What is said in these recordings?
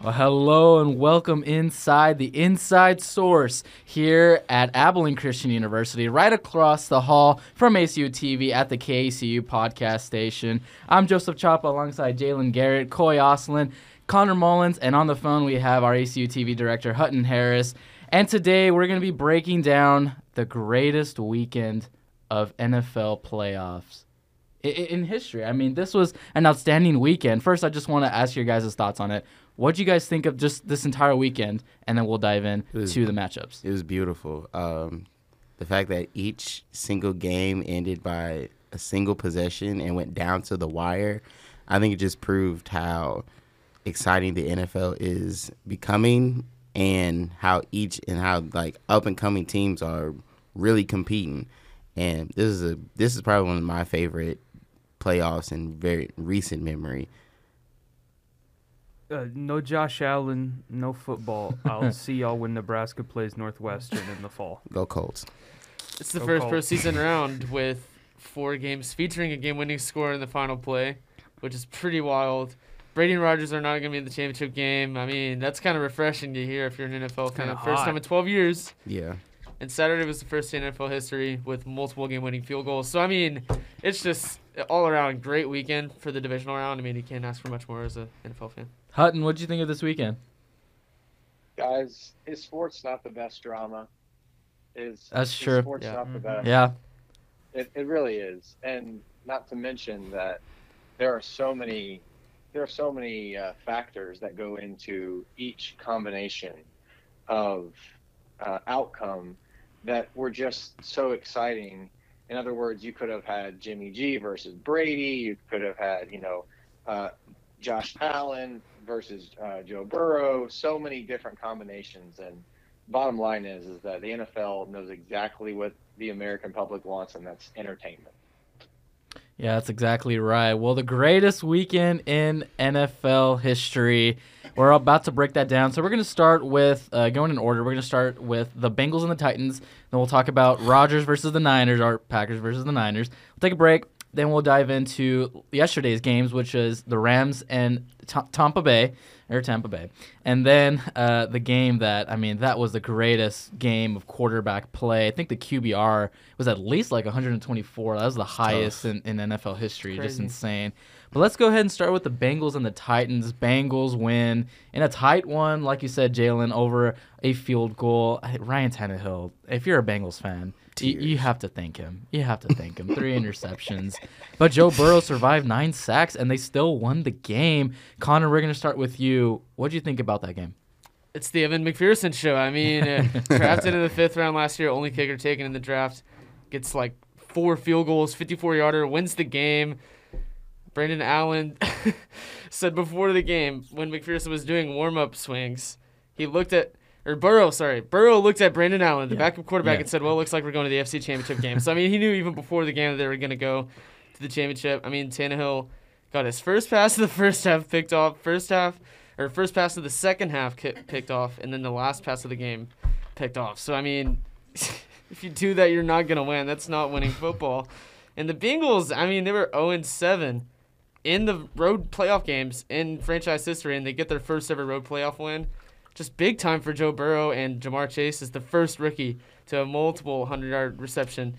Well, hello and welcome inside the Inside Source here at Abilene Christian University, right across the hall from ACU TV at the KACU podcast station. I'm Joseph Chapa alongside Jalen Garrett, Coy Oslin, Connor Mullins, and on the phone we have our ACU TV director, Hutton Harris. And today we're going to be breaking down the greatest weekend of NFL playoffs in history. I mean, this was an outstanding weekend. First, I just want to ask your guys' thoughts on it. What do you guys think of just this entire weekend? And then we'll dive in was- to the matchups. It was beautiful. Um, the fact that each single game ended by a single possession and went down to the wire, I think it just proved how exciting the NFL is becoming and how each and how like up and coming teams are really competing. And this is a this is probably one of my favorite playoffs in very recent memory. Uh, no Josh Allen, no football. I'll see y'all when Nebraska plays Northwestern in the fall. Go Colts. It's the Go first Colts. postseason round with four games featuring a game-winning score in the final play, which is pretty wild. Brady and Rodgers are not going to be in the championship game. I mean, that's kind of refreshing to hear if you're an NFL fan. kinda First time in 12 years. Yeah. And Saturday was the first in NFL history with multiple game-winning field goals. So I mean, it's just all around great weekend for the divisional round. I mean, you can't ask for much more as an NFL fan. Hutton, what did you think of this weekend? guys, his sports not the best drama? Is That's is true. Sports Yeah. not the Mhm. best. Yeah, It, it really is, and not to mention that there are so many there are so many uh, factors that go into each combination of uh, outcome that were just so exciting. In other words, you could have had Jimmy G versus Brady. You could have had you know uh, Josh Allen versus uh, Joe Burrow. So many different combinations, and bottom line is is that the NFL knows exactly what the American public wants, and that's entertainment. yeah, that's exactly right. Well, the greatest weekend in NFL history. We're about to break that down. So we're going to start with uh, going in order. We're going to start with the Bengals and the Titans. Then we'll talk about Rodgers versus the Niners, or Packers versus the Niners. We'll take a break. Then we'll dive into yesterday's games, which is the Rams and Ta- Tampa Bay, or Tampa Bay. And then uh, the game that, I mean, that was the greatest game of quarterback play. I think the QBR was at least like 124. That was the highest in, in NFL history. Just insane. But let's go ahead and start with the Bengals and the Titans. Bengals win in a tight one, like you said, Jalen, over a field goal. Ryan Tannehill, if you're a Bengals fan, you, you have to thank him. You have to thank him. Three interceptions. But Joe Burrow survived nine sacks, and they still won the game. Connor, we're going to start with you. What do you think about that game? It's the Evan McPherson show. I mean, uh, drafted in the fifth round last year, only kicker taken in the draft, gets like four field goals, 54 yarder, wins the game. Brandon Allen said before the game when McPherson was doing warm up swings, he looked at or Burrow, sorry, Burrow looked at Brandon Allen, the Yeah. backup quarterback, Yeah. and said, "Well, it looks like we're going to the FC Championship game." So I mean, he knew even before the game that they were going to go to the championship. I mean, Tannehill got his first pass of the first half picked off, first half or first pass of the second half picked off, and then the last pass of the game picked off. So I mean, if you do that, you're not gonna win. That's not winning football. And the Bengals, I mean, they were 0 7 in the road playoff games in franchise history, and they get their first ever road playoff win. Just big time for Joe Burrow and Ja'Marr Chase is the first rookie to have multiple hundred yard reception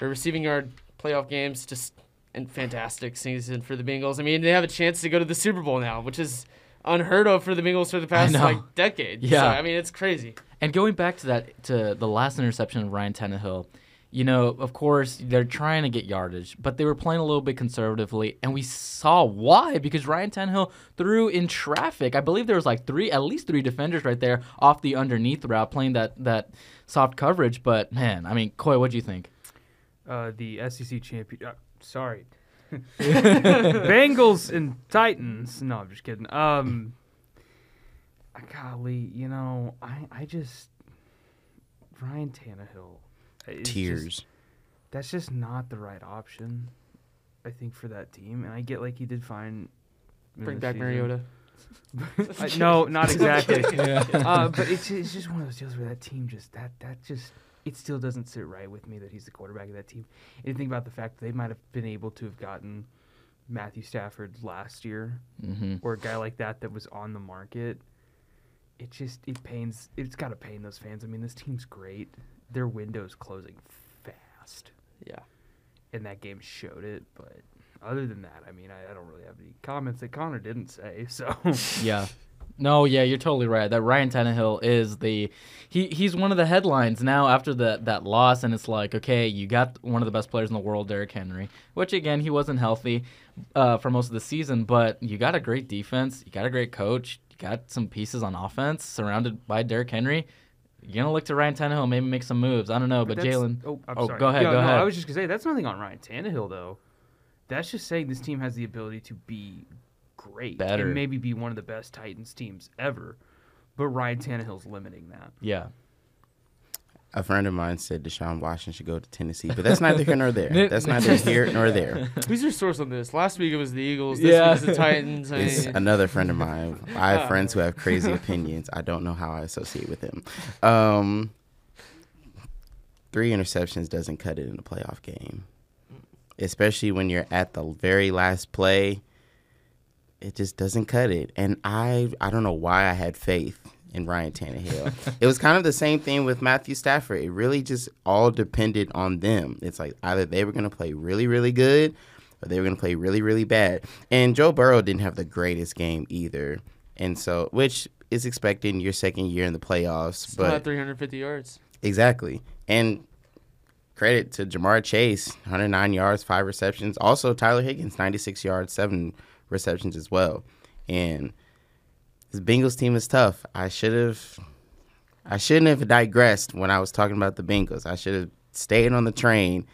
or receiving yard playoff games. Just and fantastic season for the Bengals. I mean, they have a chance to go to the Super Bowl now, which is unheard of for the Bengals for the past like decade. Yeah. So, I mean, it's crazy. And going back to that, to the last interception of Ryan Tannehill, you know, of course, they're trying to get yardage, but they were playing a little bit conservatively, and we saw why because Ryan Tannehill threw in traffic. I believe there was like three, at least three defenders right there off the underneath route, playing that that soft coverage. But man, I mean, Coy, what do you think? Uh, the SEC champion. Uh, sorry. Bengals and Titans. No, I'm just kidding. Um, golly, you know, I, I just Ryan Tannehill. Is just- Tears. that's just not the right option. I think for that team, and I get like he did fine. in Bring back season. Mariota. I, no, not exactly. Yeah. uh, but it's, it's just one of those deals where that team just that that just it still doesn't sit right with me that he's the quarterback of that team. And you think about the fact that they might have been able to have gotten Matthew Stafford last year mm-hmm. or a guy like that that was on the market. it just it pains. It's got to pain those fans. I mean, this team's great. Their window's closing fast, Yeah. and that game showed it. But other than that, I mean, I, I don't really have any comments that Connor didn't say. So Yeah. No, yeah, you're totally right. That Ryan Tannehill is the he he's one of the headlines now after that that loss, and it's like, okay, you got one of the best players in the world, Derrick Henry, which again he wasn't healthy uh, for most of the season, but you got a great defense, you got a great coach, you got some pieces on offense surrounded by Derrick Henry. You're gonna look to Ryan Tannehill, maybe make some moves. I don't know, but that's- Jalen. Oh, I'm Oh, sorry. go ahead, Yeah, go no, ahead. I was just gonna say that's nothing on Ryan Tannehill though. That's just saying this team has the ability to be great Better. and maybe be one of the best Titans teams ever. But Ryan Tannehill's limiting that. Yeah. A friend of mine said Deshaun Washington should go to Tennessee, but that's neither here nor there. That's neither here nor there. Who's your source on this? Last week it was the Eagles. This Yeah. week it's the Titans. I It's mean, another friend of mine. I have friends who have crazy opinions. I don't know how I associate with them. Um, three interceptions doesn't cut it in a playoff game, especially when you're at the very last play. It just doesn't cut it, and I I don't know why I had faith in Ryan Tannehill. it was kind of the same thing with Matthew Stafford. It really just all depended on them. It's like either they were going to play really really good or they were going to play really, really bad. And Joe Burrow didn't have the greatest game either. And so, which is expected in your second year in the playoffs. still but 350 yards. exactly. And credit to Ja'Marr Chase, 109 yards, five receptions. Also, Tyler Higgins, 96 yards, seven receptions as well. And this Bengals team is tough. I should have. I shouldn't have digressed when I was talking about the Bengals. I should have stayed on the train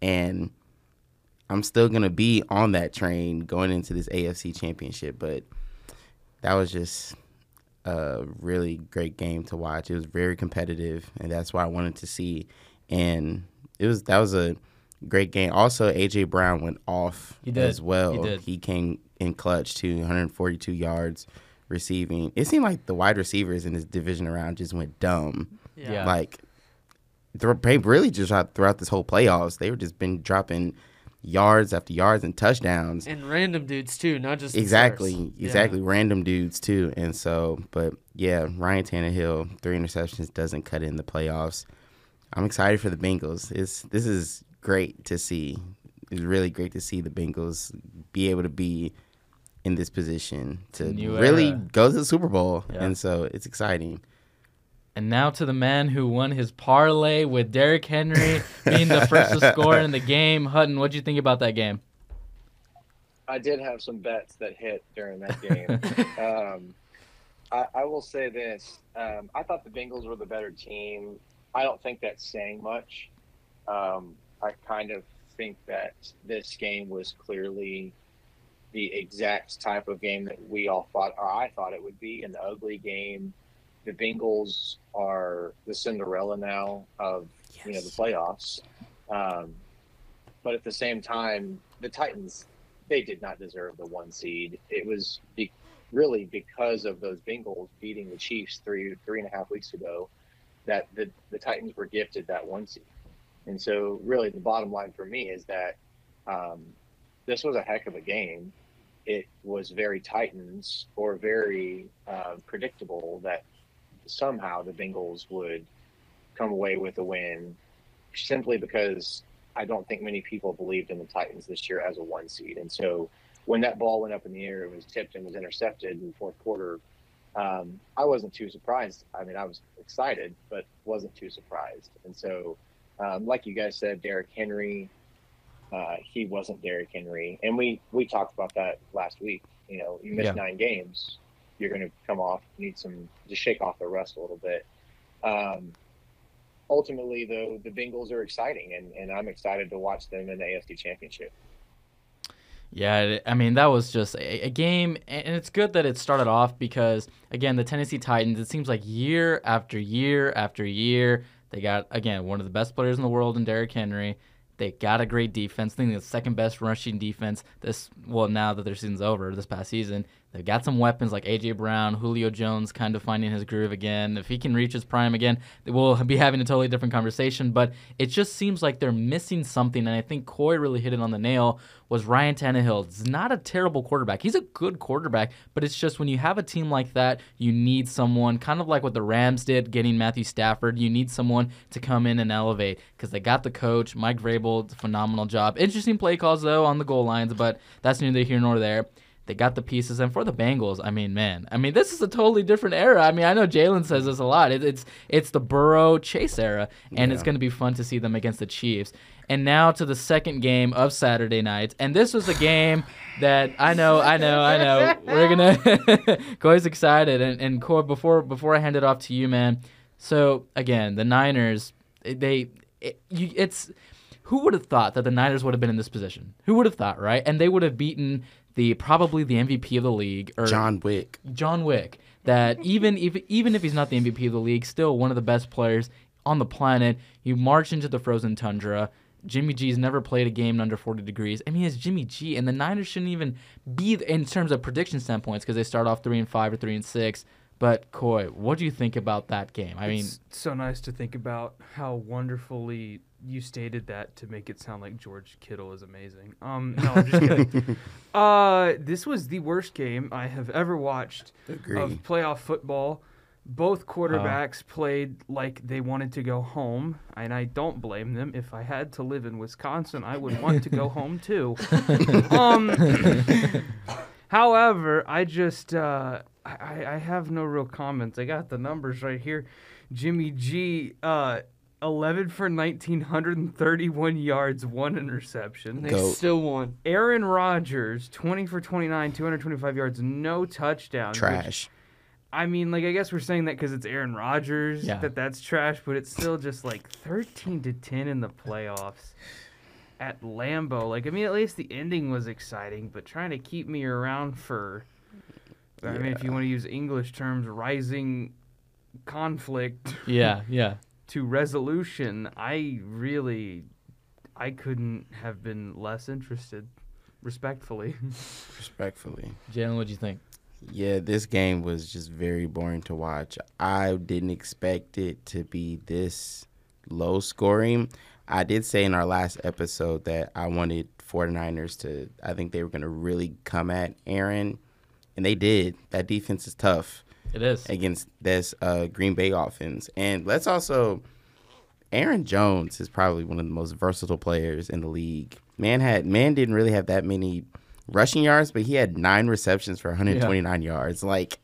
and I'm still gonna be on that train going into this AFC championship, but that was just a really great game to watch. It was very competitive, and that's why I wanted to see. And it was that was a great game. Also, AJ Brown went off He did. as well. He did. came in clutch to 142 yards receiving. It seemed like the wide receivers in this division around just went dumb. Yeah. Like they really just throughout throughout this whole playoffs, they were just been dropping yards after yards and touchdowns. And random dudes too, not just the Exactly. Yeah. exactly. Random dudes too, and so, but yeah, Ryan Tannehill, three interceptions doesn't cut it in the playoffs. I'm excited for the Bengals. It's this is great to see. It's really great to see the Bengals be able to be in this position to really era. go to the Super Bowl, Yeah. and so it's exciting. And now to the man who won his parlay with Derrick Henry being the first to score in the game. Hutton, what'd you think about that game? I did have some bets that hit during that game. um, I, I will say this: um, I thought the Bengals were the better team. I don't think that's saying much. Um, I kind of think that this game was clearly the exact type of game that we all thought, or I thought it would be, an ugly game. The Bengals are the Cinderella now of you know the playoffs, um, but at the same time, the Titans they did not deserve the one seed. It was be- really because of those Bengals beating the Chiefs three three and a half weeks ago that the the Titans were gifted that one seed. And so, really, the bottom line for me is that um, this was a heck of a game. It was very Titans or very uh, predictable that somehow the Bengals would come away with a win simply because I don't think many people believed in the Titans this year as a one seed. And so when that ball went up in the air, it was tipped and was intercepted in the fourth quarter. Um, I wasn't too surprised. I mean, I was excited, but wasn't too surprised. And so, um, like you guys said, Derrick Henry, uh, he wasn't Derrick Henry, and we we talked about that last week. You know, you missed Yeah. nine games, you're going to come off need some just shake off the rust a little bit. Um, ultimately, though, the Bengals are exciting, and, and I'm excited to watch them in the AFC Championship. Yeah, I mean that was just a, a game, and it's good that it started off because again, the Tennessee Titans. It seems like year after year after year, they got again one of the best players in the world in Derrick Henry. They got a great defense. I think the second best rushing defense this well now that their season's over this past season. They've got some weapons like AJ Brown, Julio Jones, kind of finding his groove again. If he can reach his prime again, we'll be having a totally different conversation. But it just seems like they're missing something, and I think Coy really hit it on the nail. Was Ryan Tannehill? It's not a terrible quarterback. He's a good quarterback, but it's just when you have a team like that, you need someone kind of like what the Rams did, getting Matthew Stafford. You need someone to come in and elevate because they got the coach, Mike Vrabel, phenomenal job. Interesting play calls though on the goal lines, but that's neither here nor there. They got the pieces, and for the Bengals, I mean, man, I mean, this is a totally different era. I mean, I know Jalen says this a lot. It, it's it's the Burrow Chase era, and it's going to be fun to see them against the Chiefs. And now to the second game of Saturday night, and this was a game that I know, I know, I know. We're gonna. Coy's excited, and and Coy, before before I hand it off to you, man. So again, the Niners, eh, they, it, you, it's who would have thought that the Niners would have been in this position? Who would have thought, right? And they would have beaten the probably the MVP of the league or John Wick. John Wick. That even if even if he's not the MVP of the league, still one of the best players on the planet. You march into the frozen tundra. Jimmy G's never played a game under 40 degrees. I mean, it's Jimmy G, and the Niners shouldn't even be in terms of prediction standpoints because they start off three and five or three and six. But Coy, what do you think about that game? I mean, it's so nice to think about how wonderfully you stated that to make it sound like George Kittle is amazing. Um, no, I'm just kidding. uh, this was the worst game I have ever watched Agree. of playoff football. Both quarterbacks played like they wanted to go home, and I don't blame them. If I had to live in Wisconsin, I would want to go home too. um, however, I just uh, I, I have no real comments. I got the numbers right here. Jimmy G, uh, 11 for 1931 yards, one interception. They Go. still won. Aaron Rodgers, 20 for 29, 225 yards, no touchdowns. which- Trash. I mean, like, I guess we're saying that because it's Aaron Rodgers Yeah. that that's trash, but it's still just like 13 to 10 in the playoffs at Lambeau. Like, I mean, at least the ending was exciting, but trying to keep me around for, I mean, if you want to use English terms, rising conflict yeah, yeah. to resolution, I really, I couldn't have been less interested, respectfully. Respectfully. Jalen, what'd you think? Yeah, this game was just very boring to watch. I didn't expect it to be this low scoring. I did say in our last episode that I wanted 49ers to, I think they were going to really come at Aaron, and they did. That defense is tough It is. against this uh, Green Bay offense. And let's also, Aaron Jones is probably one of the most versatile players in the league. Man had man didn't really have that many rushing yards, but he had nine receptions for 129 yards. Like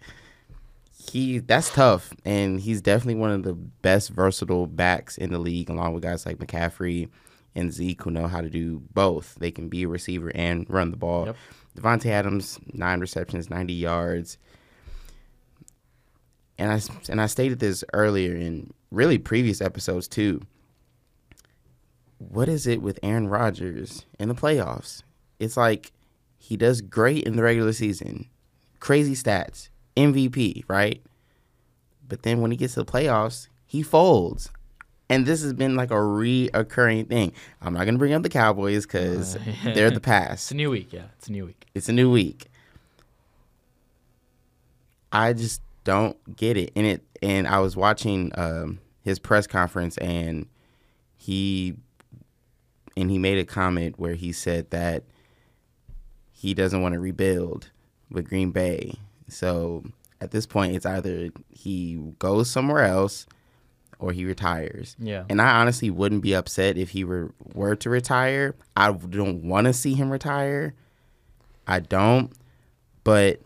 he, that's tough, and he's definitely one of the best versatile backs in the league, along with guys like McCaffrey and Zeke who know how to do both. They can be a receiver and run the ball. Yep. Davante Adams, nine receptions, 90 yards and I and I stated this earlier in really previous episodes too. What is it with Aaron Rodgers in the playoffs? It's like he does great in the regular season, crazy stats, MVP, right? But then when he gets to the playoffs, he folds. And this has been like a reoccurring thing. I'm not gonna bring up the Cowboys because Uh, they're the past. It's a new week, yeah. It's a new week. it's a new week. I just don't get it. And it and I was watching um, his press conference and he and he made a comment where he said that he doesn't want to rebuild with Green Bay. So at this point it's either he goes somewhere else or he retires. Yeah. And I honestly wouldn't be upset if he were were to retire. I don't want to see him retire. I don't, but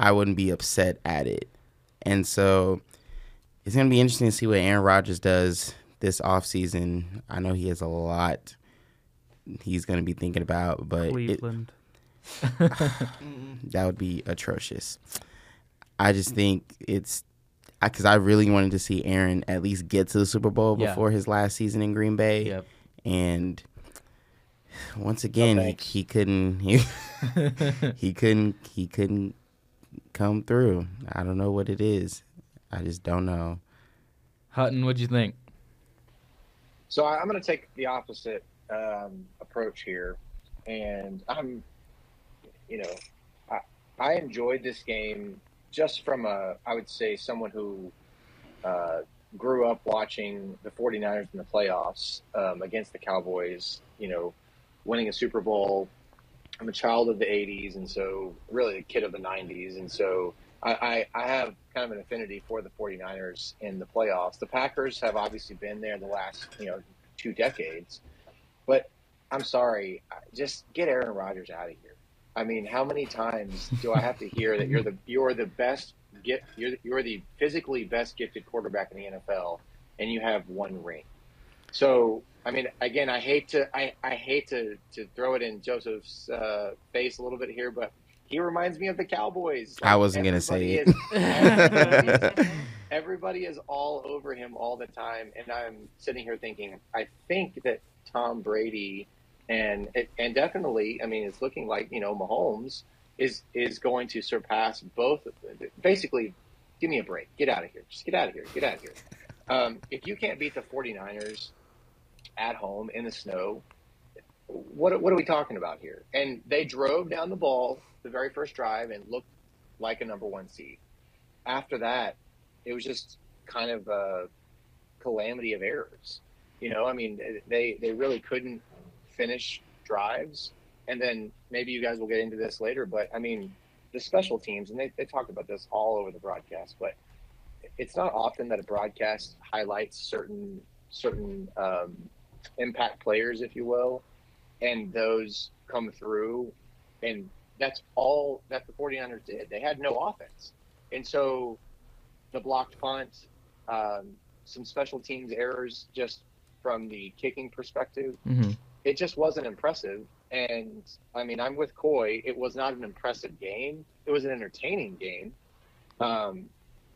I wouldn't be upset at it. And so it's going to be interesting to see what Aaron Rodgers does this offseason. I know he has a lot he's going to be thinking about, but it, Cleveland. that would be atrocious. I just think it's because I really wanted to see Aaron at least get to the Super Bowl Yeah. before his last season in Green Bay, Yep. and once again he, he couldn't he, he couldn't he couldn't come through. I don't know what it is. I just don't know. Hutton, what'd you think? So I, I'm going to take the opposite um, approach here, and I'm, you know, I, I enjoyed this game just from a, I would say, someone who uh, grew up watching the 49ers in the playoffs um, against the Cowboys, you know, winning a Super Bowl. I'm a child of the 80s, and so really a kid of the 90s. And so I, I, I have kind of an affinity for the 49ers in the playoffs. The Packers have obviously been there the last, you know, two decades. But I'm sorry, just get Aaron Rodgers out of here. I mean, how many times do I have to hear that you're the you're the best get you're you're the physically best gifted quarterback in the NFL, and you have one ring. So I mean, again, I hate to I, I hate to, to throw it in Joseph's uh, face a little bit here, but he reminds me of the Cowboys. I wasn't gonna say it. everybody, everybody is all over him all the time, and I'm sitting here thinking, I think that Tom Brady and and definitely, I mean, it's looking like you know Mahomes is is going to surpass both. Basically, give me a break. Get out of here. Just get out of here. Get out of here. Um, if you can't beat the 49ers at home in the snow, what what are we talking about here? And they drove down the ball the very first drive and looked like a number one seed. After that, it was just kind of a calamity of errors. You know, I mean, they they really couldn't finish drives and then maybe you guys will get into this later, but I mean, the special teams, and they, they talk about this all over the broadcast, but it's not often that a broadcast highlights certain certain um, impact players, if you will, and those come through, and that's all that the 49ers did. They had no offense, and so the blocked punt, um, some special teams errors, just from the kicking perspective, Mm-hmm. It just wasn't impressive. And I mean, I'm with Coy. It was not an impressive game. It was an entertaining game. Um,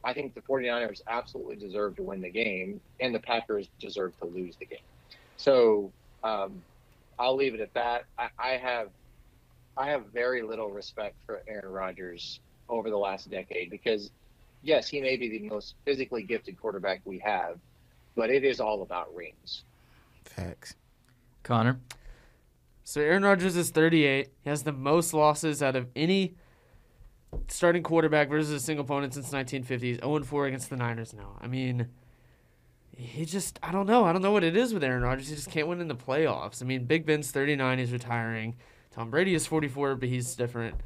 I think the 49ers absolutely deserve to win the game, and the Packers deserve to lose the game. So um, I'll leave it at that. I, I have I have very little respect for Aaron Rodgers over the last decade because, yes, he may be the most physically gifted quarterback we have, but it is all about rings. Facts. Connor. So Aaron Rodgers is 38. He has the most losses out of any starting quarterback versus a single opponent since 1950s. 0 4 against the Niners now. I mean, he just, I don't know. I don't know what it is with Aaron Rodgers. He just can't win in the playoffs. I mean, Big Ben's 39. He's retiring. Tom Brady is 44, but he's different.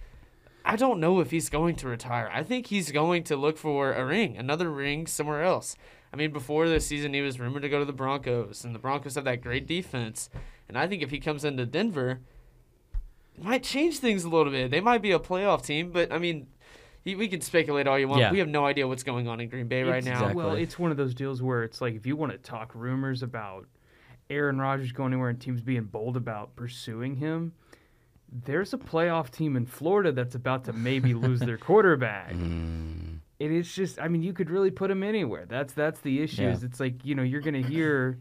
I don't know if he's going to retire. I think he's going to look for a ring, another ring somewhere else. I mean, before this season, he was rumored to go to the Broncos, and the Broncos have that great defense. And I think if he comes into Denver, it might change things a little bit. They might be a playoff team, but I mean, he, we can speculate all you want. Yeah. We have no idea what's going on in Green Bay right now. Exactly. Well, it's one of those deals where it's like if you want to talk rumors about Aaron Rodgers going anywhere and teams being bold about pursuing him, there's a playoff team in Florida that's about to maybe lose their quarterback. Mm, And it's just, I mean, you could really put him anywhere. That's that's the issue. Yeah. Is it's like you know you're gonna hear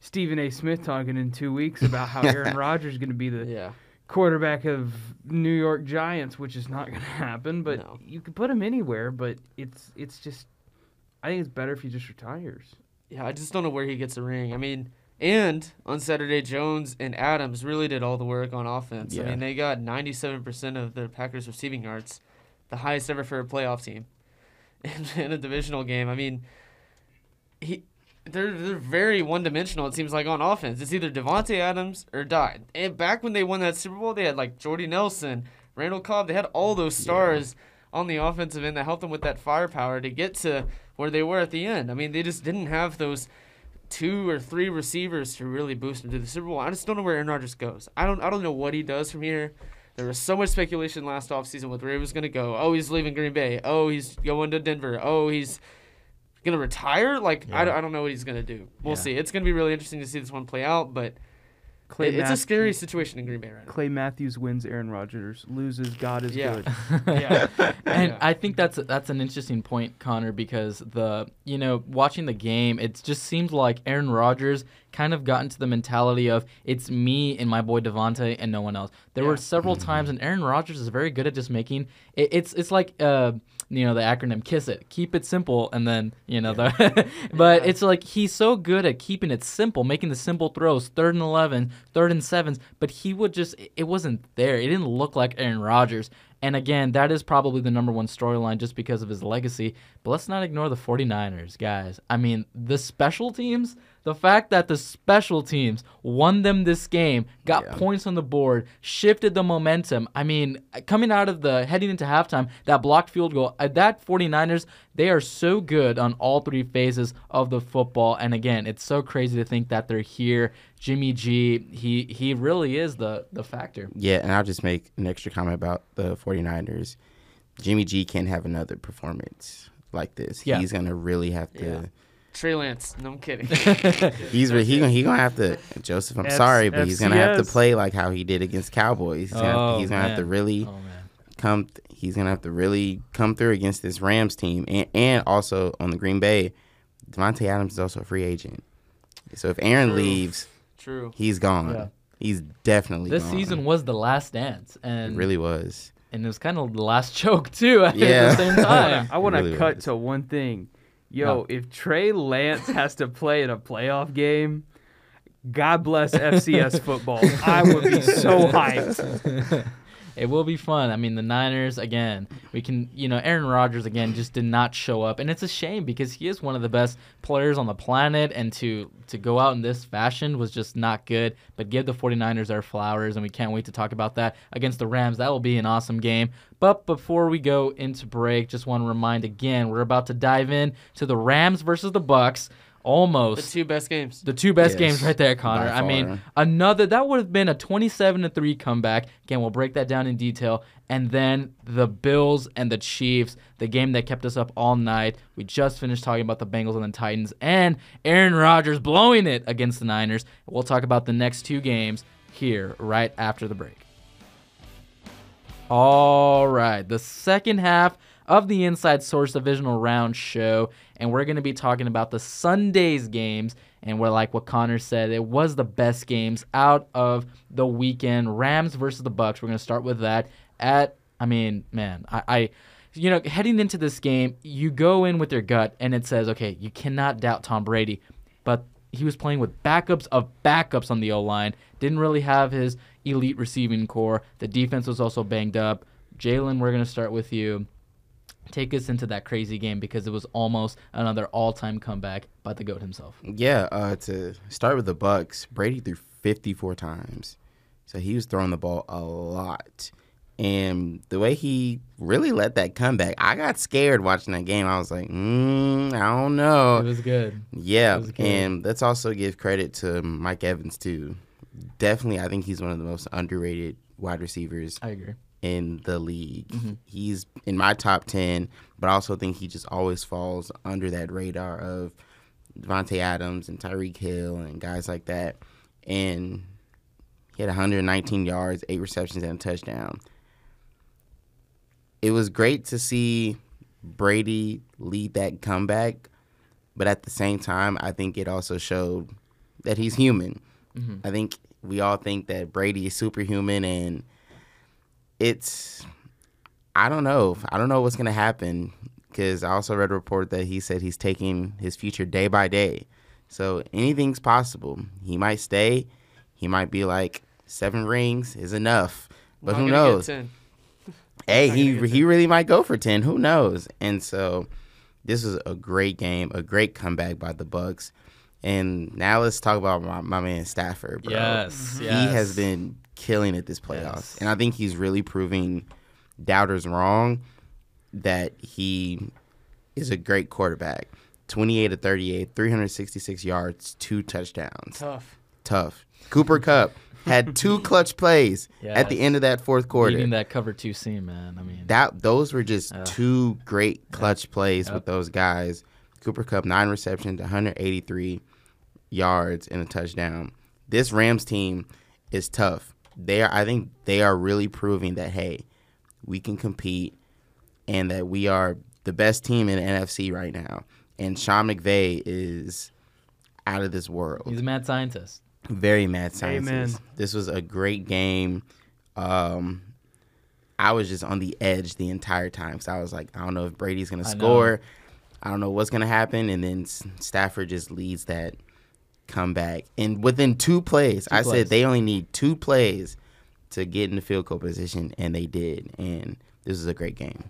Stephen A. Smith talking in two weeks about how Aaron Rodgers is gonna be the Yeah. quarterback of New York Giants, which is not going to happen. But No. you could put him anywhere. But it's it's just, I think it's better if he just retires. Yeah, I just don't know where he gets a ring. I mean, and on Saturday, Jones and Adams really did all the work on offense. I mean, they got 97% of the Packers' receiving yards, the highest ever for a playoff team in, in a divisional game. I mean, he. They're, they're very one dimensional, it seems like, on offense. It's either Davante Adams or died. And back when they won that Super Bowl, they had like Jordy Nelson, Randall Cobb. They had all those stars on the offensive end that helped them with that firepower to get to where they were at the end. I mean, they just didn't have those two or three receivers to really boost him to the Super Bowl. I just don't know where Aaron Rodgers goes. I don't I don't know what he does from here. There was so much speculation last offseason with where he was going to go. Oh, he's leaving Green Bay. Oh, he's going to Denver. Oh, he's going to retire. Like I, don't, I don't know what he's going to do. We'll Yeah. see. It's going to be really interesting to see this one play out, but Clay it- it's a scary situation in Green Bay right now. Clay Matthews wins. Aaron Rodgers loses. God is Yeah. good. Yeah. and Yeah. I think that's that's an interesting point, Connor, because the you know watching the game, it just seems like Aaron Rodgers kind of gotten to the mentality of it's me and my boy Davante and no one else. There were Yeah. several times, and Aaron Rodgers is very good at just making it, it's it's like uh you know the acronym kiss it keep it simple and then you know the but Yeah. it's like he's so good at keeping it simple making the simple throws third and 11 third and sevens but he would just it- it wasn't there it didn't look like aaron rodgers And again, that is probably the number one storyline just because of his legacy. But let's not ignore the 49ers, guys. I mean, the special teams, the fact that the special teams won them this game, got Yeah. points on the board, shifted the momentum. I mean, coming out of the heading into halftime, that blocked field goal, uh, that 49ers, they are so good on all three phases of the football. And again, it's so crazy to think that they're here. Jimmy G, he he really is the the factor. Yeah, and I'll just make an extra comment about the 49ers. Jimmy G can't have another performance like this. Yeah. He's gonna really have to. Yeah. Trey Lance. No, I'm kidding. He's he gonna he gonna have to. Joseph, I'm F- sorry, but he's gonna have to FCS. play like how he did against Cowboys. He's gonna, Oh, he's gonna have to man. really Oh man. come. He's gonna have to really come through against this Rams team, and and also on the Green Bay, Davante Adams is also a free agent. So if Aaron True. leaves, True. he's gone. Yeah. He's definitely This gone. season was the last dance, It and really was. and it was kind of the last choke too at Yeah. the same time. I want to really cut was. to one thing. Yo, No. if Trey Lance has to play in a playoff game, God bless FCS football. I would be so hyped. it will be fun. I mean, the Niners again. We can, you know, Aaron Rodgers again just did not show up, and it's a shame because he is one of the best players on the planet, and to to go out in this fashion was just not good. But give the 49ers their flowers, and we can't wait to talk about that against the Rams. That will be an awesome game. But before we go into break, just want to remind again, we're about to dive in to the Rams versus the Bucks. Almost the two best games. the two best Yes, games right there, Connor. I mean, another that would have been a 27 to 3 comeback. Again, we'll break that down in detail. And then the Bills and the Chiefs, the game that kept us up all night. We just finished talking about the Bengals and the Titans and Aaron Rodgers blowing it against the Niners. We'll talk about the next two games here right after the break. All right, the second half of the Inside Source Divisional Round show, and we're going to be talking about the Sundays games. And we're like what Connor said, it was the best games out of the weekend. Rams versus the Bucks. We're going to start with that. At, I mean, man, I, I, you know, heading into this game, you go in with your gut, and it says, okay, you cannot doubt Tom Brady, but he was playing with backups of backups on the O line. Didn't really have his elite receiving corps. The defense was also banged up. Jalen, we're gonna start with you. Take us into that crazy game because it was almost another all-time comeback by the goat himself. Yeah, uh, to start with the Bucks, Brady threw 54 times, so he was throwing the ball a lot. And the way he really let that comeback, I got scared watching that game. I was like, mm, I don't know. It was good. Yeah, was good. and let's also give credit to Mike Evans too. Definitely, I think he's one of the most underrated wide receivers I agree. In the league. Mm-hmm. He's in my top ten, but I also think he just always falls under that radar of Davante Adams and Tyreek Hill and guys like that. And he had 119 yards, eight receptions, and a touchdown. It was great to see Brady lead that comeback, but at the same time, I think it also showed that he's human. Mhm. I think we all think that Brady is superhuman, and it's I don't know. I don't know what's gonna happen because I also read a report that he said he's taking his future day by day. So anything's possible. He might stay. He might be like seven rings is enough, but Not who gonna get knows? 10. Hey, Not he gonna he really might go for ten. Who knows? And so this was a great game, a great comeback by the Bucks. And now let's talk about my, my man Stafford, bro. Yes, He yes. has been killing it this playoffs. Yes. And I think he's really proving doubters wrong that he is a great quarterback. 28 to 38, 366 yards, two touchdowns. Tough. Tough. Cooper Kupp had two clutch plays at the end of that fourth quarter. Leading that cover two seam, man. I mean, That those were just Ugh. two great clutch plays Yep. with those guys. Cooper Kupp nine receptions, 183 yards and a touchdown. This Rams team is tough. They are I think they are really proving that hey, we can compete and that we are the best team in the NFC right now. And Sean McVay is out of this world he's a mad scientist. very mad scientist. Amen. This was a great game. Um, I was just on the edge the entire time because I was like, I don't know if Brady's gonna I know. score. I don't know what's gonna happen, and then Stafford just leads that comeback. And within two plays, I plays. said they only need two plays to get in the field goal position, and they did. And this is a great game.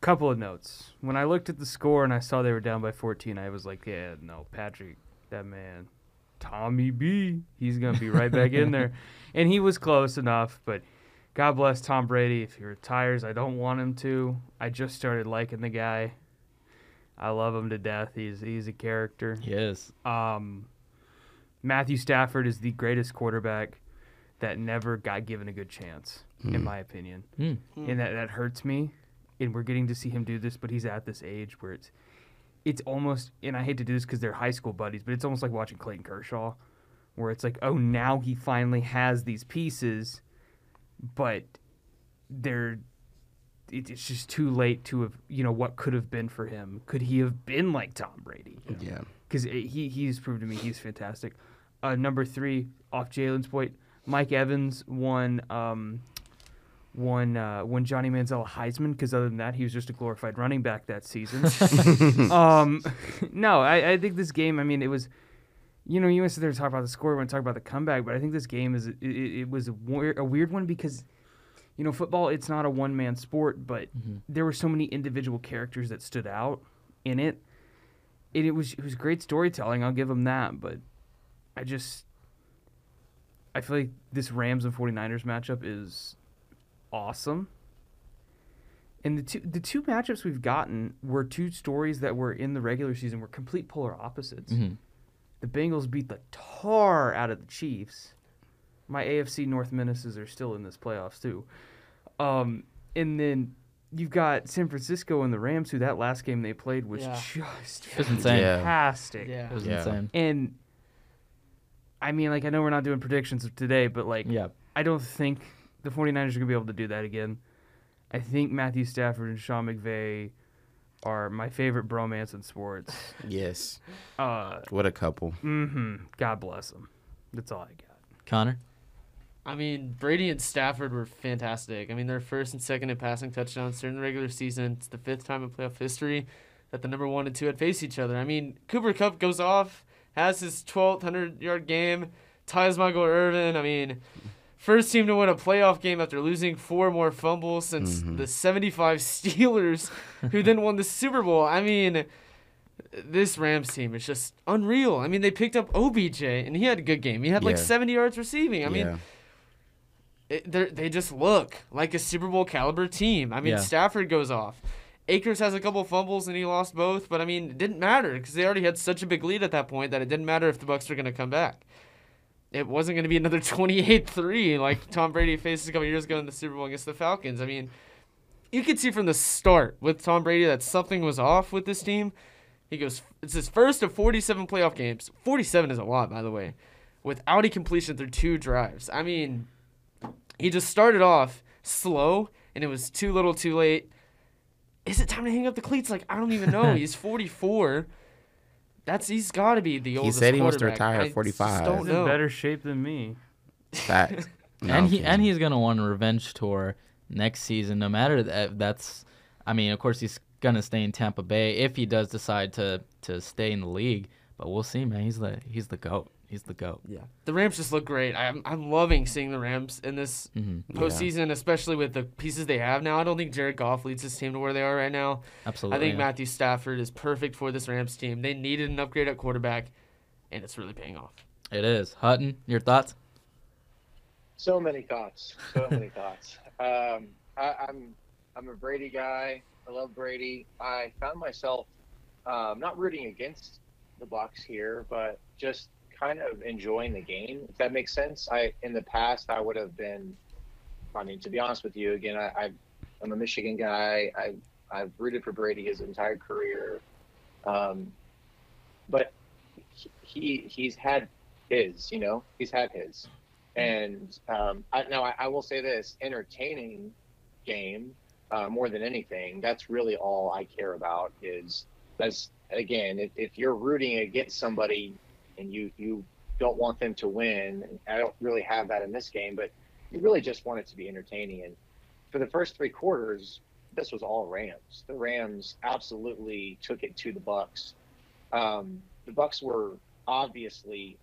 Couple of notes. When I looked at the score and I saw they were down by 14, I was like, yeah, no, Patrick, that man, Tommy B, he's going to be right back in there. And he was close enough, but God bless Tom Brady. If he retires, I don't want him to. I just started liking the guy. I love him to death. He's he's a character. He is. Um, Matthew Stafford is the greatest quarterback that never got given a good chance, in my opinion. Hmm. And that, that hurts me. And we're getting to see him do this, but he's at this age where it's it's almost and I hate to do this because they're high school buddies, but it's almost like watching Clayton Kershaw, where it's like, oh, now he finally has these pieces, but they're it's just too late to have you know what could have been for him. Could he have been like Tom Brady? Yeah. because he he's proved to me he's fantastic. Uh, number three, off Jalen's point, Mike Evans won um, won uh, won Johnny Manziel a Heisman because other than that, he was just a glorified running back that season. um, no, I, I think this game. I mean, it was. You know, you want to sit there and talk about the score, we want to talk about the comeback, but I think this game is it, it, it was a weird, a weird one because, you know, football it's not a one man sport, but there were so many individual characters that stood out in it it, it was it was great storytelling. I'll give them that, but I just I feel like this Rams and 49ers matchup is awesome. And the two the two matchups we've gotten were two stories that were in the regular season were complete polar opposites. Mhm. The Bengals beat the tar out of the Chiefs. My AFC North menaces are still in this playoffs too. Um, and then you've got San Francisco and the Rams, who that last game they played was Yeah. just It was insane. Yeah. fantastic. Yeah. It was Yeah. insane. And I mean, like, I know we're not doing predictions of today, but like, Yeah. I don't think the 49ers are going to be able to do that again. I think Matthew Stafford and Sean McVay are my favorite bromance in sports. Yes. Uh, What a couple. Mm-hmm. God bless them. That's all I got. Connor. I mean, Brady and Stafford were fantastic. I mean, they're first and second in passing touchdowns during the regular season. It's the fifth time in playoff history that the number one and two had faced each other. I mean, Cooper Kupp goes off, has his 12th 100 yard game, ties Michael Irvin. I mean, first team to win a playoff game after losing four more fumbles since Mhm. the 75 Steelers, who then won the Super Bowl. I mean, this Rams team is just unreal. I mean, they picked up OBJ, and he had a good game. He had like Yeah. 70 yards receiving. I mean, yeah. It, they're- just look like a Super Bowl caliber team. I mean, Yeah. Stafford goes off. Akers has a couple fumbles and he lost both, but I mean, it didn't matter because they already had such a big lead at that point that it didn't matter if the Bucks were going to come back. It wasn't going to be another 28-3 like Tom Brady faced a couple years ago in the Super Bowl against the Falcons. I mean, you could see from the start with Tom Brady that something was off with this team. He goes, it's his first of 47 playoff games. 47 is a lot, by the way, without a completion through two drives. I mean, he just started off slow, and it was too little, too late. Is it time to hang up the cleats? Like I don't even know. he's 44. That's he's got to be the oldest. He said he wants to retire at I just 45. Don't He's in better shape than me. Fact. No, and he kidding. and he's gonna want a revenge tour next season. No matter that, uh, that's. I mean, of course, he's gonna stay in Tampa Bay if he does decide to to stay in the league. But we'll see, man. He's the he's the goat. He's the goat. Yeah, the Rams just look great. I'm I'm loving seeing the Rams in this hmm Yeah. postseason, especially with the pieces they have now. I don't think Jared Goff leads this team to where they are right now. Absolutely. I think yeah. Matthew Stafford is perfect for this Rams team. They needed an upgrade at quarterback, and it's really paying off. It is Hutton. Your thoughts? So many thoughts. So many thoughts. Um, I, I'm I'm a Brady guy. I love Brady. I found myself um, not rooting against the Bucks here, but just kind of enjoying the game. If that makes sense. I in the past I would have been. I mean, to be honest with you, again, I, I I'm a Michigan guy. I I've rooted for Brady his entire career, um, but he he's had his. You know, he's had his. And um, I, now I, I will say this: entertaining game uh, more than anything. That's really all I care about. Is that's again, if, if you're rooting against somebody and you you don't want them to win, I don't really have that in this game, but you really just want it to be entertaining. And for the first three quarters, this was all Rams. The Rams absolutely took it to the Bucks. Um, the Bucks were obviously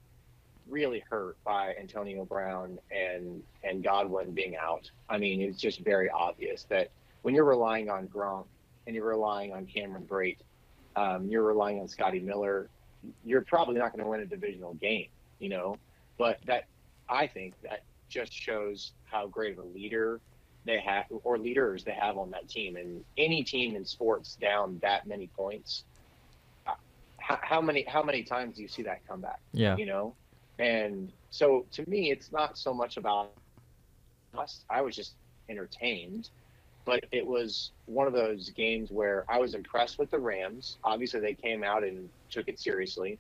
really hurt by Antonio Brown and and Godwin being out. I mean, it's just very obvious that when you're relying on Gronk and you're relying on Cameron Brate, um, you're relying on Scotty Miller, you're probably not going to win a divisional game, you know. But that I think that just shows how great of a leader they have or leaders they have on that team. And any team in sports down that many points, uh, how, how many how many times do you see that come back? Yeah. You know, and so to me, it's not so much about us. I was just entertained, but it was one of those games where I was impressed with the Rams. Obviously, they came out and took it seriously.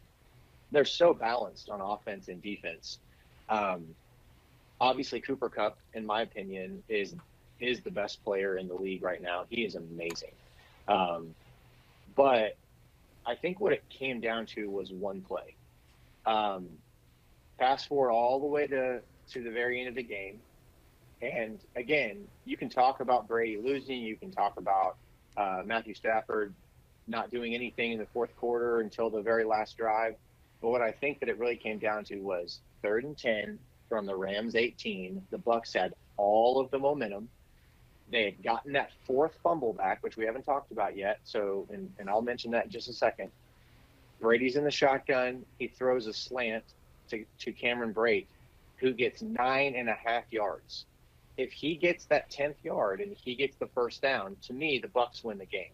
They're so balanced on offense and defense. Um, obviously, Cooper Kupp, in my opinion, is is the best player in the league right now. He is amazing. Um, but I think what it came down to was one play. Um, fast forward all the way to, to the very end of the game. And again, you can talk about Brady losing. You can talk about uh, Matthew Stafford not doing anything in the fourth quarter until the very last drive. But what I think that it really came down to was third and 10 from the Rams 18. The Bucs had all of the momentum. They had gotten that fourth fumble back, which we haven't talked about yet. So, and, and I'll mention that in just a second. Brady's in the shotgun. He throws a slant to, to Cameron Brate, who gets nine and a half yards. If he gets that 10th yard and he gets the first down, to me, the Bucs win the game.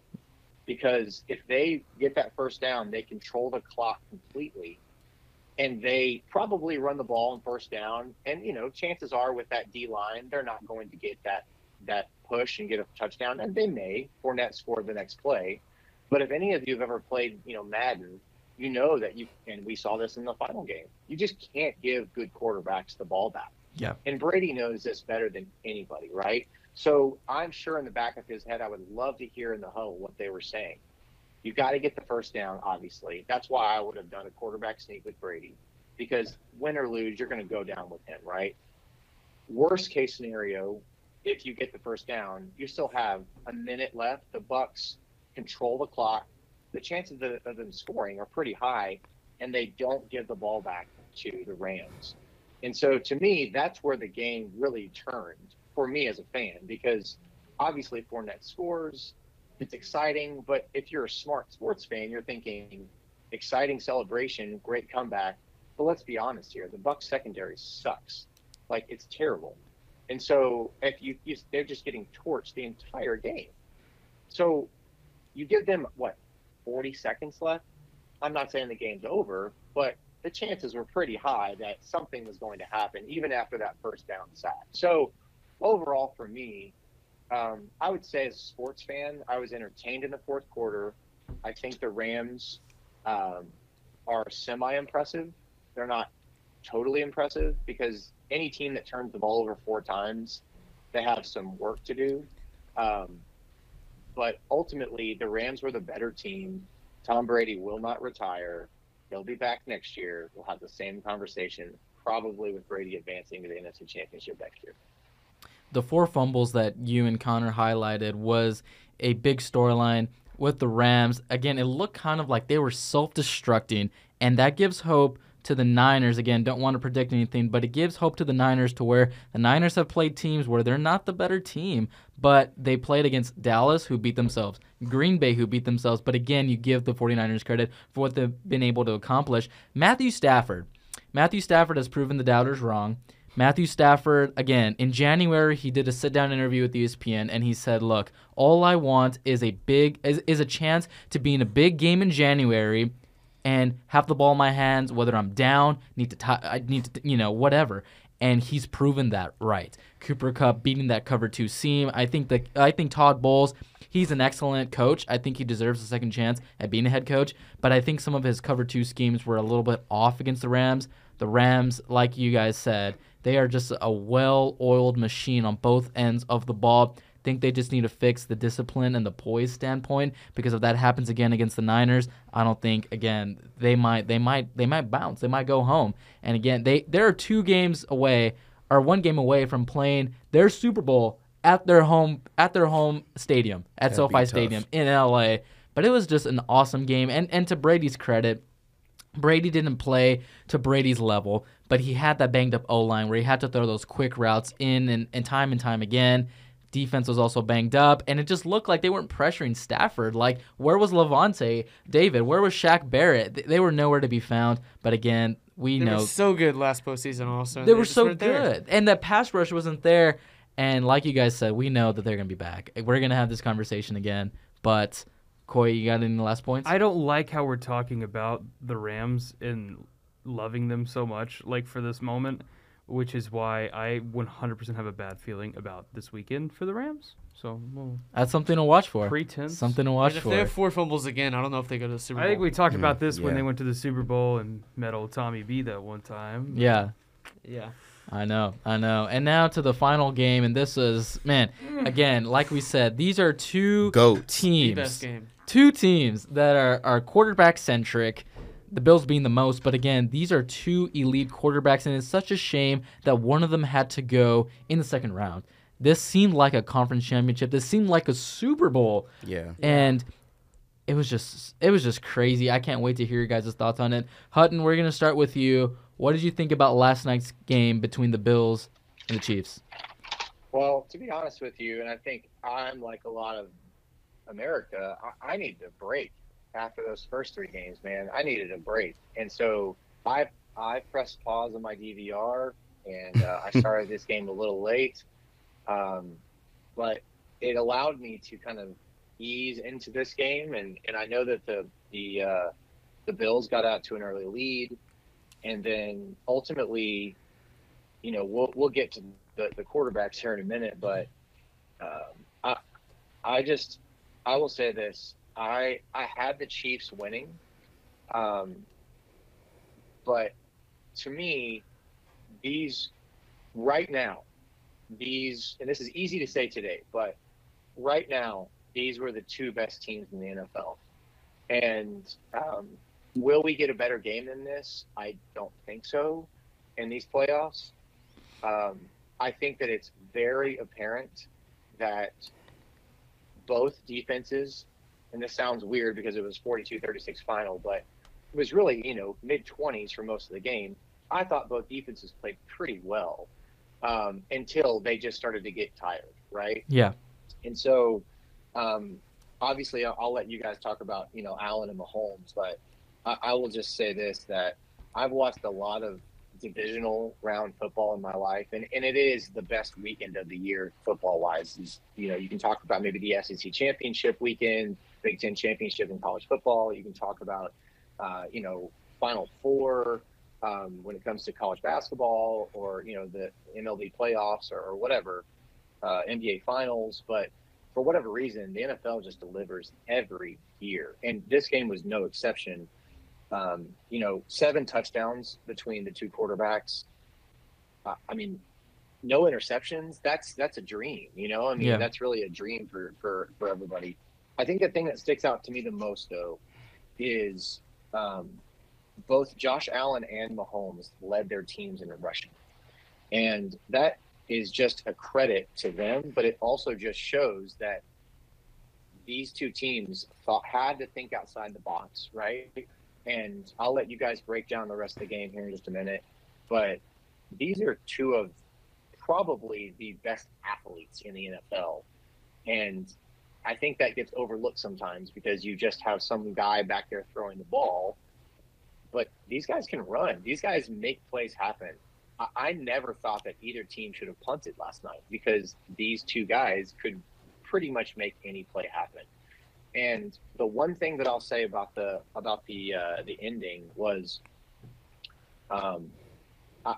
Because if they get that first down, they control the clock completely and they probably run the ball on first down. And you know, chances are with that D line, they're not going to get that that push and get a touchdown, and they may. Fournette scored the next play, but if any of you have ever played, you know, Madden, you know that you and we saw this in the final game. You just can't give good quarterbacks the ball back. Yeah. And Brady knows this better than anybody, right? So I'm sure in the back of his head, I would love to hear in the huddle what they were saying. You've got to get the first down, obviously. That's why I would have done a quarterback sneak with Brady, because win or lose, you're going to go down with him, right? Worst case scenario, if you get the first down, you still have a minute left. The Bucs control the clock. The chances of, of them scoring are pretty high, and they don't give the ball back to the Rams. And so, to me, that's where the game really turned for me as a fan, because obviously Fournette scores, it's exciting, but if you're a smart sports fan, you're thinking exciting celebration, great comeback. But let's be honest here, the Bucs secondary sucks. Like it's terrible. And so if you, you they're just getting torched the entire game. So you give them what 40 seconds left. I'm not saying the game's over, but the chances were pretty high that something was going to happen even after that first down sack. So overall for me, um, I would say as a sports fan, I was entertained in the fourth quarter. I think the Rams um, are semi impressive. They're not totally impressive because any team that turns the ball over four times, they have some work to do. Um, but ultimately, the Rams were the better team. Tom Brady will not retire. He'll be back next year. We'll have the same conversation, probably with Brady advancing to the NFC Championship next year the four fumbles that you and Connor highlighted was a big storyline with the Rams. Again, it looked kind of like they were self destructing, and that gives hope to the Niners. Again, don't want to predict anything, but it gives hope to the Niners to where the Niners have played teams where they're not the better team, but they played against Dallas, who beat themselves, Green Bay, who beat themselves. But again, you give the 49ers credit for what they've been able to accomplish. Matthew Stafford. Matthew Stafford has proven the doubters wrong. Matthew Stafford, again, in January, he did a sit down interview with ESPN and he said, Look, all I want is a big is, is a chance to be in a big game in January and have the ball in my hands, whether I'm down, need to t- I need to you know, whatever. And he's proven that right. Cooper Kupp beating that cover two seam. I think that I think Todd Bowles, he's an excellent coach. I think he deserves a second chance at being a head coach. But I think some of his cover two schemes were a little bit off against the Rams. The Rams, like you guys said, they are just a well oiled machine on both ends of the ball. Think they just need to fix the discipline and the poise standpoint because if that happens again against the Niners, I don't think again they might they might they might bounce. They might go home. And again, they there are two games away or one game away from playing their Super Bowl at their home at their home stadium at That'd SoFi. Stadium in LA. But it was just an awesome game and and to Brady's credit, Brady didn't play to Brady's level, but he had that banged up O line where he had to throw those quick routes in and, and time and time again. Defense was also banged up, and it just looked like they weren't pressuring Stafford. Like, where was Lavonte David? Where was Shaq Barrett? Th- They were nowhere to be found. But again, we They know were so good last postseason. Also, and they were so weren't there. good, and that pass rush wasn't there. And like you guys said, we know that they're gonna be back. We're gonna have this conversation again. But Coy, you got any last points? I don't like how we're talking about the Rams and loving them so much, like for this moment, which is why I 100% have a bad feeling about this weekend for the Rams. So, well, That's something to watch for. pretense. Something to And watch if for. they have four fumbles again, I don't know if they go to the Super Bowl. I think we talked Mm, about this when they went to the Super Bowl and met old Tommy B that one time. yeah. yeah. I know, I know. And now to the final game, and this is man, again, like we said, these are two Goats. The teams, best game. two teams that are are quarterback centric. The Bills being the most, but again, these are two elite quarterbacks, and it's such a shame that one of them had to go in the second round. This seemed like a conference championship. This seemed like a Super Bowl, Yeah. and it was just it was just crazy. I can't wait to hear your guys' thoughts on it. Hutton, we're gonna start with you. What did you think about last night's game between the Bills and the Chiefs? Well, to be honest with you, and I think I'm like a lot of America, I, I needed a break after those first three games, man. I needed a break, and so I I pressed pause on my DVR, and uh, I started this game a little late, um, but it allowed me to kind of ease into this game, and, and I know that the the uh, the Bills got out to an early lead, and then ultimately, you know, we'll we'll get to the, the quarterbacks here in a minute, but um, I I just I will say this: I I had the Chiefs winning, um, but to me, these right now, these and this is easy to say today, but right now, these were the two best teams in the NFL, and um, will we get a better game than this? I don't think so in these playoffs. Um, I think that it's very apparent that both defenses, and this sounds weird because it was 42-36 final, but it was really, you know, mid 20s for most of the game. I thought both defenses played pretty well um, until they just started to get tired, right? Yeah. And so, um, obviously, I'll, I'll let you guys talk about you know Allen and Mahomes, but I, I will just say this: that I've watched a lot of divisional round football in my life, and, and it is the best weekend of the year football wise. You know, you can talk about maybe the SEC championship weekend, Big Ten championship in college football. You can talk about, uh, you know, Final Four um, when it comes to college basketball, or you know the MLB playoffs, or, or whatever, uh, NBA finals. But for whatever reason, the NFL just delivers every year, and this game was no exception. Um, you know, seven touchdowns between the two quarterbacks. Uh, I mean, no interceptions. That's that's a dream. You know, I mean, Yeah. that's really a dream for for for everybody. I think the thing that sticks out to me the most, though, is um, both Josh Allen and Mahomes led their teams in rushing, and that is just a credit to them. But it also just shows that these two teams thought had to think outside the box, right? And I'll let you guys break down the rest of the game here in just a minute. But these are two of probably the best athletes in the NFL. And I think that gets overlooked sometimes because you just have some guy back there throwing the ball. But these guys can run. These guys make plays happen. I, I never thought that either team should have punted last night because these two guys could pretty much make any play happen. And the one thing that I'll say about the about the uh, the ending was, um, I,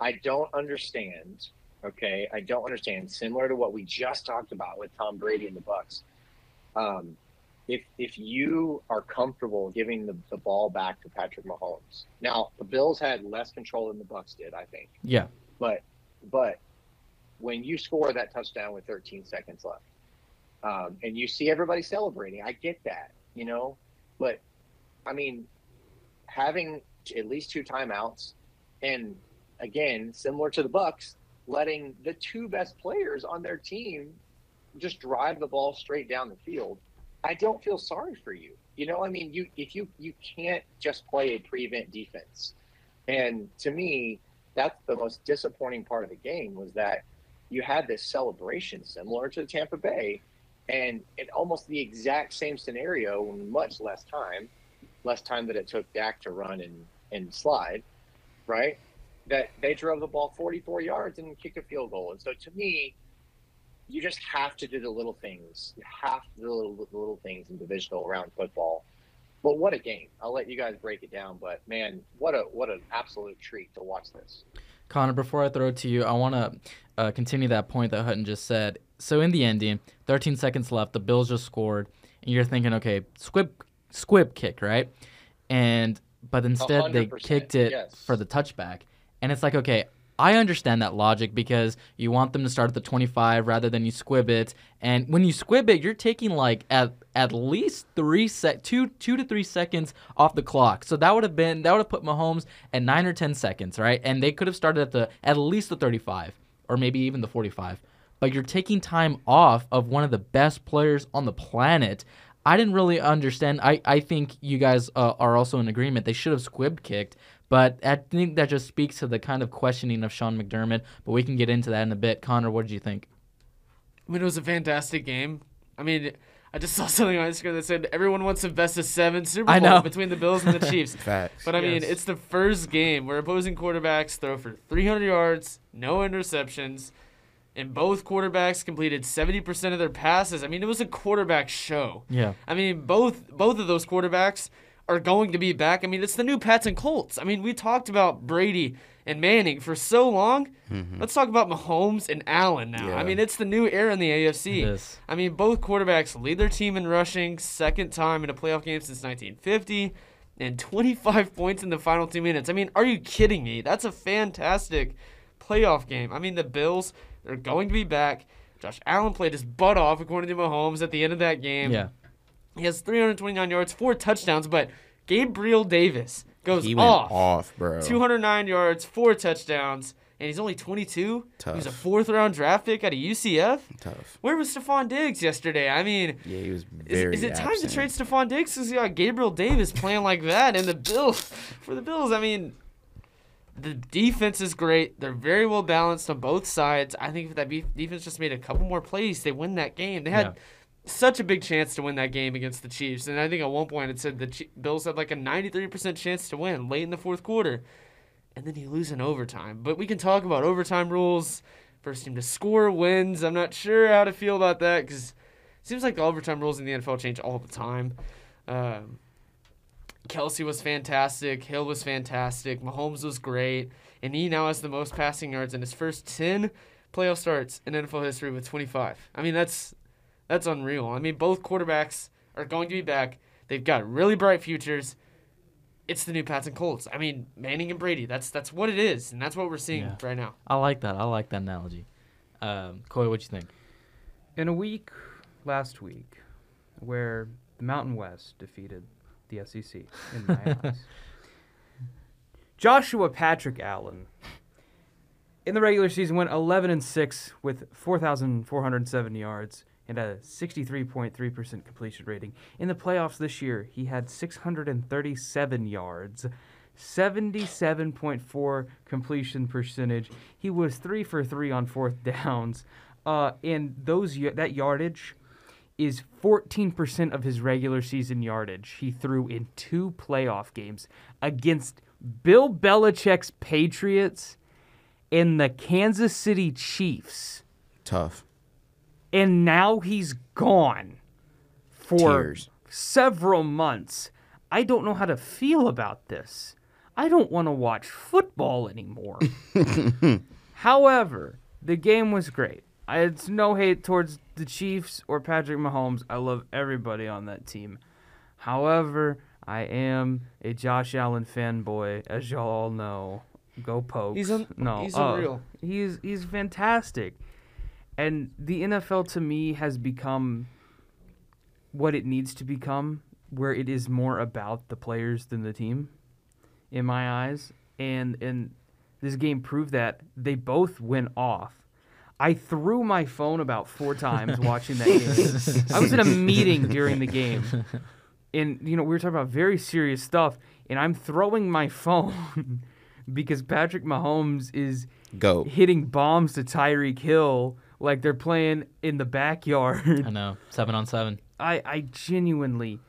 I don't understand. Okay, I don't understand. Similar to what we just talked about with Tom Brady and the Bucs, um, if if you are comfortable giving the, the ball back to Patrick Mahomes, now the Bills had less control than the Bucs did, I think. Yeah. But but when you score that touchdown with 13 seconds left, um, and you see everybody celebrating, I get that, you know. But I mean, having at least two timeouts, and again, similar to the Bucs, letting the two best players on their team just drive the ball straight down the field. I don't feel sorry for you. You know, I mean, you if you you can't just play a prevent defense. And to me, that's the most disappointing part of the game was that you had this celebration similar to the Tampa Bay, and in almost the exact same scenario much less time, less time that it took Dak to run and, and slide, right? That they drove the ball 44 yards and kicked a field goal. And so to me, you just have to do the little things. You have to do the little, the little things in divisional round football. But what a game! I'll let you guys break it down. But man, what a what an absolute treat to watch this. Connor, before I throw it to you, I want to uh, continue that point that Hutton just said. So in the ending, 13 seconds left, the Bills just scored, and you're thinking, okay, squib, squib kick, right? And but instead they 100%, kicked it yes. for the touchback, and it's like, okay, I understand that logic because you want them to start at the 25 rather than you squib it, and when you squib it, you're taking like at at least three sec, two two to three seconds off the clock. So that would have been that would have put Mahomes at nine or 10 seconds, right? And they could have started at the at least the 35 or maybe even the 45. But you're taking time off of one of the best players on the planet. I didn't really understand. I, I think you guys uh, are also in agreement. They should have squib kicked, but I think that just speaks to the kind of questioning of Sean McDermott. But we can get into that in a bit. Connor, what did you think? I mean, it was a fantastic game. I mean, I just saw something on Instagram that said everyone wants a best of seven Super I Bowl know. between the Bills and the Chiefs. Facts. But I mean, Yes. it's the first game where opposing quarterbacks throw for 300 yards, no interceptions, and both quarterbacks completed 70% of their passes. I mean, it was a quarterback show. Yeah. I mean, both both of those quarterbacks are going to be back. I mean, it's the new Pats and Colts. I mean, we talked about Brady and Manning for so long. Mm-hmm. Let's talk about Mahomes and Allen now. Yeah. I mean, it's the new era in the AFC. It is. I mean, both quarterbacks lead their team in rushing, second time in a playoff game since 1950, and 25 points in the final two minutes. I mean, are you kidding me? That's a fantastic playoff game. I mean, the Bills, they're going to be back. Josh Allen played his butt off, according to Mahomes, at the end of that game. Yeah. He has 329 yards, four touchdowns, but Gabriel Davis goes he went off. off, bro. 209 yards, four touchdowns, and he's only 22. He was a fourth round draft pick out of UCF. Tough. Where was Stefon Diggs yesterday? I mean, Yeah, he was is, very. is it time absent. to trade Stefon Diggs because you got Gabriel Davis playing like that and the Bills for the Bills? I mean, the defense is great. They're very well balanced on both sides. I think if that defense just made a couple more plays, they win that game. They had Yeah. Such a big chance to win that game against the Chiefs, and I think at one point it said the Bills had like a 93% chance to win late in the fourth quarter, and then you lose in overtime. But we can talk about overtime rules. First team to score wins. I'm not sure how to feel about that because it seems like the overtime rules in the NFL change all the time. Um, Kelce was fantastic. Hill was fantastic. Mahomes was great. And he now has the most passing yards in his first 10 playoff starts in NFL history with 25. I mean, that's that's unreal. I mean, both quarterbacks are going to be back. They've got really bright futures. It's the new Pats and Colts. I mean, Manning and Brady. That's that's what it is, and that's what we're seeing Yeah. right now. I like that. I like that analogy. Um, Coy, what you think? In a week last week, where the Mountain West defeated the SEC in my eyes, Joshua Patrick Allen in the regular season went 11 and 6 with 4,407 yards and a 63.3% completion rating. In the playoffs this year, he had 637 yards. 77.4 completion percentage. He was 3 for 3 on fourth downs. Uh, and those that yardage is 14% of his regular season yardage he threw in two playoff games against Bill Belichick's Patriots and the Kansas City Chiefs. Tough. And now he's gone for Tears. several months. I don't know how to feel about this. I don't want to watch football anymore. However, the game was great. I, it's no hate towards the Chiefs or Patrick Mahomes. I love everybody on that team. However, I am a Josh Allen fanboy, as y'all all know. Go Pokes. He's un- no, he's uh, unreal. He's he's fantastic, and the NFL to me has become what it needs to become, where it is more about the players than the team, in my eyes. And and this game proved that they both went off. I threw my phone about four times watching that game. I was in a meeting during the game, and you know we were talking about very serious stuff, and I'm throwing my phone because Patrick Mahomes is Go. hitting bombs to Tyreek Hill like they're playing in the backyard. I know. Seven on seven. I, I genuinely,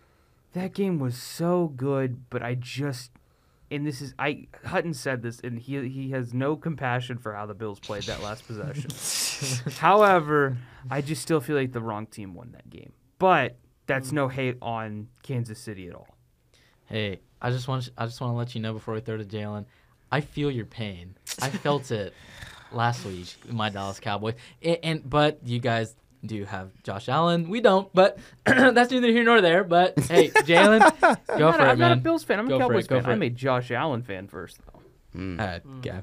that game was so good, but I just, and this is I Hutton said this, and he he has no compassion for how the Bills played that last possession. However, I just still feel like the wrong team won that game. But that's no hate on Kansas City at all. Hey, I just want I just want to let you know before we throw to Jalen, I feel your pain. I felt it last week, my Dallas Cowboys, and, and but you guys do have Josh Allen. We don't, but that's neither here nor there. But hey, Jalen, go I'm for a- it, I'm not a. Bills fan. I'm Go a for it, Cowboys fan. I'm a Josh Allen fan first, though. Mm. Uh, okay.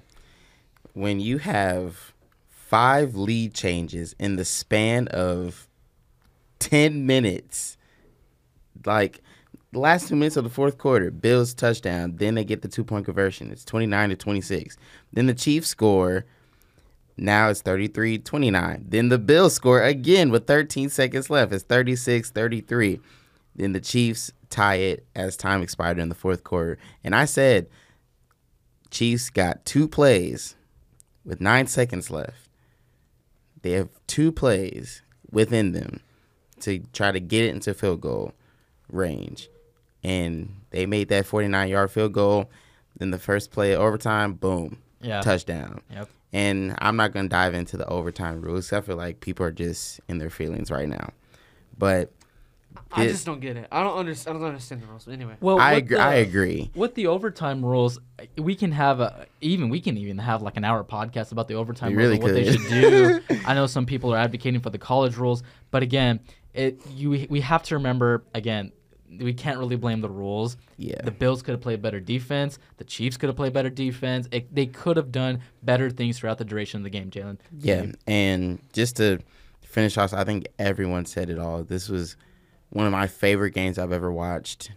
when you have five lead changes in the span of 10 minutes, like the last two minutes of the fourth quarter, Bills touchdown, then they get the two point conversion. It's 29 to 26. Then the Chiefs score. Now it's 33 29. Then the Bills score again with 13 seconds left. It's 36 33. Then the Chiefs tie it as time expired in the fourth quarter. And I said, Chiefs got two plays with nine seconds left. They have two plays within them to try to get it into field goal range. And they made that 49 yard field goal. Then the first play of overtime, boom, Yeah. touchdown. Yep. And I'm not going to dive into the overtime rules. I feel like people are just in their feelings right now. But I just don't get it. I don't understand. I don't understand the rules. But anyway, Well, I agree, the- I agree. With the overtime rules, we can have a even we can even have like an hour podcast about the overtime We rules really and what they should do. I know some people are advocating for the college rules, but again, it you we have to remember again we can't really blame the rules. Yeah. The Bills could have played better defense. The Chiefs could have played better defense. It, they could have done better things throughout the duration of the game, Jalen. Yeah, and just to finish off, I think everyone said it all. This was one of my favorite games I've ever watched.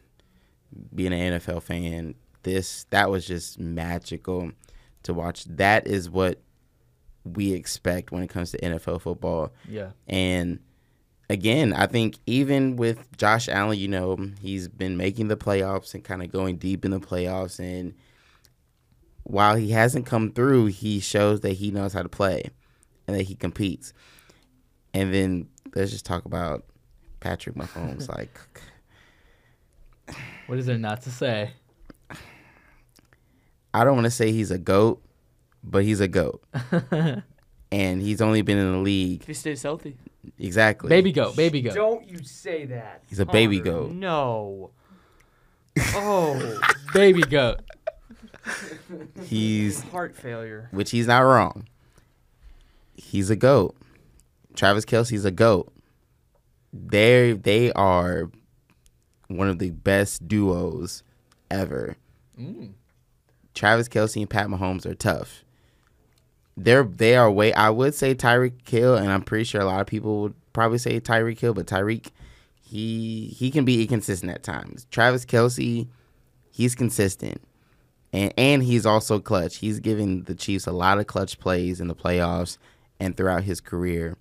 Being an NFL fan, this that was just magical to watch. That is what we expect when it comes to NFL football. Yeah. And again, I think even with Josh Allen, you know, he's been making the playoffs and kind of going deep in the playoffs. And while he hasn't come through, he shows that he knows how to play and that he competes. And then let's just talk about Patrick Mahomes. like, What is there not to say? I don't want to say he's a GOAT, but he's a GOAT. and he's only been in the league. if he stays healthy, Exactly. baby goat, baby goat. Don't you say that. He's a baby Connor, goat. No. Oh, baby goat. He's heart failure. which he's not wrong. He's a goat. Travis Kelce's a goat. They they are one of the best duos ever. Mm. Travis Kelce and Pat Mahomes are tough. They're they are way. I would say Tyreek Hill, and I'm pretty sure a lot of people would probably say Tyreek Hill, but Tyreek he he can be inconsistent at times. Travis Kelce, he's consistent, and and he's also clutch. He's giving the Chiefs a lot of clutch plays in the playoffs and throughout his career.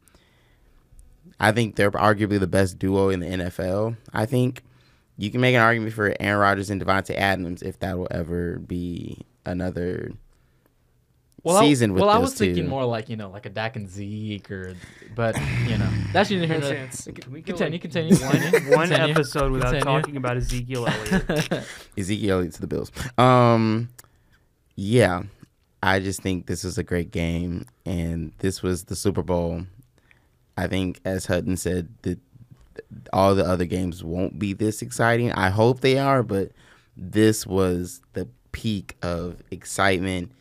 I think they're arguably the best duo in the NFL. I think you can make an argument for Aaron Rodgers and Davante Adams if that will ever be another Well, season I, with well, I those was thinking more like you know, like a Dak and Zeke, or but you know, that's neither here No nor chance. Can we Continue, like, continue, One, continue, one continue, episode without continue. talking about Ezekiel Elliott. Ezekiel Elliott to the Bills. Um, yeah, I just think this was a great game, and this was the Super Bowl. I think, as Hutton said, that all the other games won't be this exciting. I hope they are, but this was the peak of excitement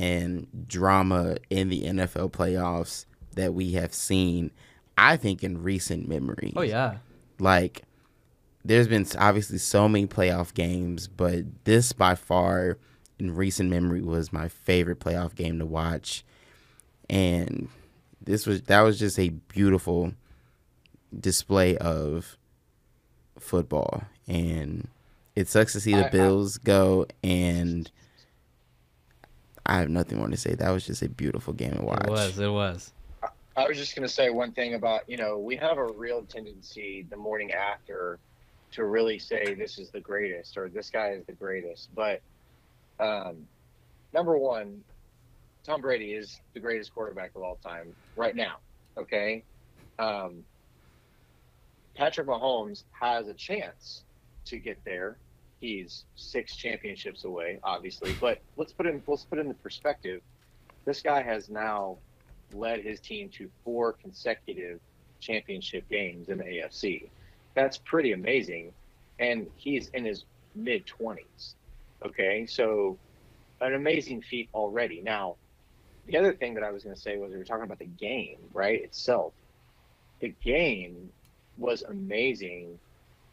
and drama in the NFL playoffs that we have seen. I think in recent memory. oh yeah, like there's been obviously so many playoff games, but this by far in recent memory was my favorite playoff game to watch. And this was that was just a beautiful display of football. And it sucks to see the I- I- Bills go and I have nothing more to say. That was just a beautiful game to watch. it was, it was. I was just going to say one thing about, you know, we have a real tendency the morning after to really say this is the greatest or this guy is the greatest. But um, number one, Tom Brady is the greatest quarterback of all time right now. Okay. Um, Patrick Mahomes has a chance to get there. He's six championships away, obviously. But let's put in let's put in the perspective. This guy has now led his team to four consecutive championship games in the AFC. That's pretty amazing. And he's in his mid 20s. Okay. So, an amazing feat already. Now, the other thing that I was going to say was we were talking about the game, right? Itself. The game was amazing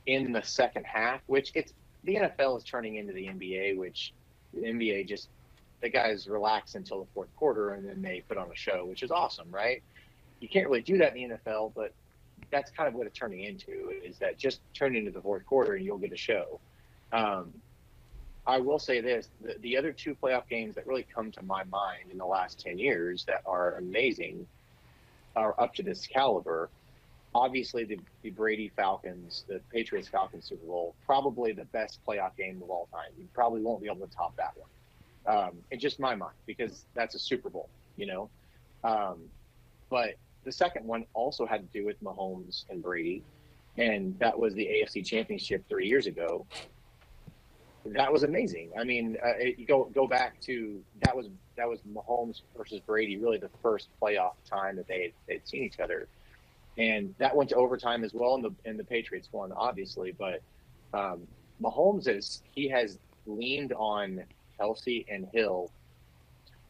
in the second half, which it's the NFL is turning into the NBA, which the NBA just the guys relax until the fourth quarter and then they put on a show, which is awesome, right? You can't really do that in the NFL, but that's kind of what it's turning into is that just turn into the fourth quarter and you'll get a show. Um, I will say this: the, the other two playoff games that really come to my mind in the last ten years that are amazing are up to this caliber. Obviously, the, the Brady Falcons, the Patriots Falcons Super Bowl, probably the best playoff game of all time. You probably won't be able to top that one, um, in just my mind, because that's a Super Bowl, you know. Um, but the second one also had to do with Mahomes and Brady, and that was the AFC Championship three years ago that was amazing. I mean, uh, it, you go go back to that was that was Mahomes versus Brady, really the first playoff time that they they'd seen each other, and that went to overtime as well. And the and the Patriots won, obviously, but um, Mahomes is he has leaned on Kelce and Hill,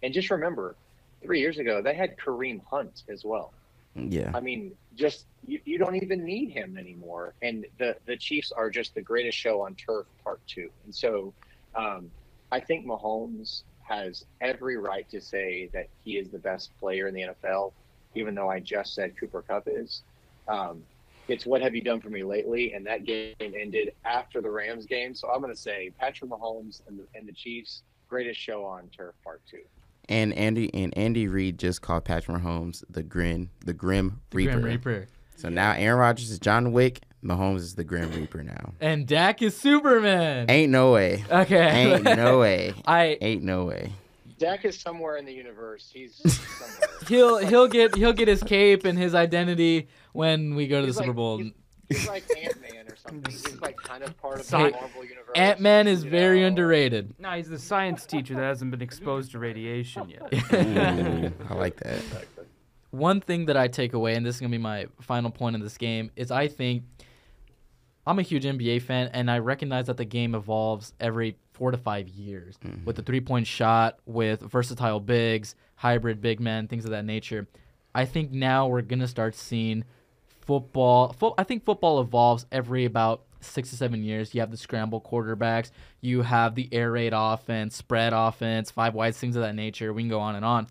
and just remember, three years ago they had Kareem Hunt as well. Yeah. I mean, just you, you don't even need him anymore. And the the Chiefs are just the greatest show on turf, part two. And so, um, I think Mahomes has every right to say that he is the best player in the NFL, even though I just said Cooper Kupp is. Um, it's what have you done for me lately? And that game ended after the Rams game, so I'm going to say Patrick Mahomes and the, and the Chiefs greatest show on turf, part two. And Andy and Andy Reid just called Patrick Mahomes the grin, the Grim The Reaper. Grim Reaper. So now Aaron Rodgers is John Wick. Mahomes is the Grim Reaper now. And Dak is Superman. Ain't no way. okay. Ain't no way. I Ain't no way. Dak is somewhere in the universe. He's somewhere. he'll he'll get he'll get his cape and his identity when we go to the He's Super Bowl. He's, he's like Ant Man or something. He's like kind of part of the Marvel universe. Ant Man is you very know? underrated. No, he's the science teacher that hasn't been exposed to radiation yet. Ooh, I like that. One thing that I take away, and this is gonna be my final point in this game, is I think I'm a huge NBA fan, and I recognize that the game evolves every four to five years with mm-hmm. the three point shot, with versatile bigs, hybrid big men, things of that nature. I think now we're gonna start seeing football. Fo- I think football evolves every about six to seven years. You have the scramble quarterbacks, you have the air raid offense, spread offense, five wides, things of that nature. We can go on and on.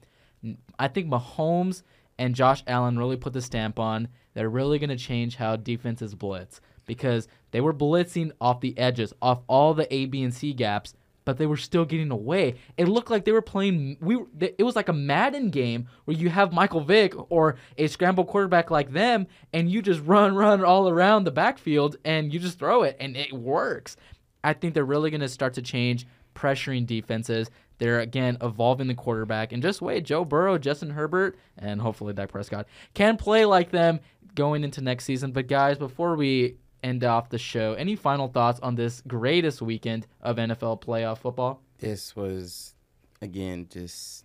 I think Mahomes and Josh Allen really put the stamp on. They're really going to change how defenses blitz because they were blitzing off the edges, off all the A, B, and C gaps, but they were still getting away. It looked like they were playing. We it was like a Madden game where you have Michael Vick or a scramble quarterback like them, and you just run, run all around the backfield, and you just throw it, and it works. I think they're really going to start to change pressuring defenses. They're again evolving the quarterback, and just wait, Joe Burrow, Justin Herbert, and hopefully Dak Prescott can play like them going into next season. But guys, before we end off the show, any final thoughts on this greatest weekend of NFL playoff football? This was again just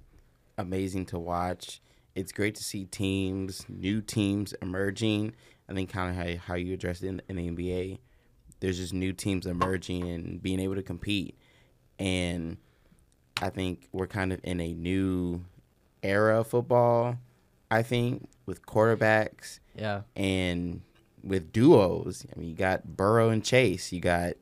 amazing to watch. It's great to see teams, new teams emerging. I think kind of how, how you addressed it in, in the NBA. There's just new teams emerging and being able to compete. And I think we're kind of in a new era of football, I think, with quarterbacks Yeah, and with duos. I mean, you got Burrow and Chase. You got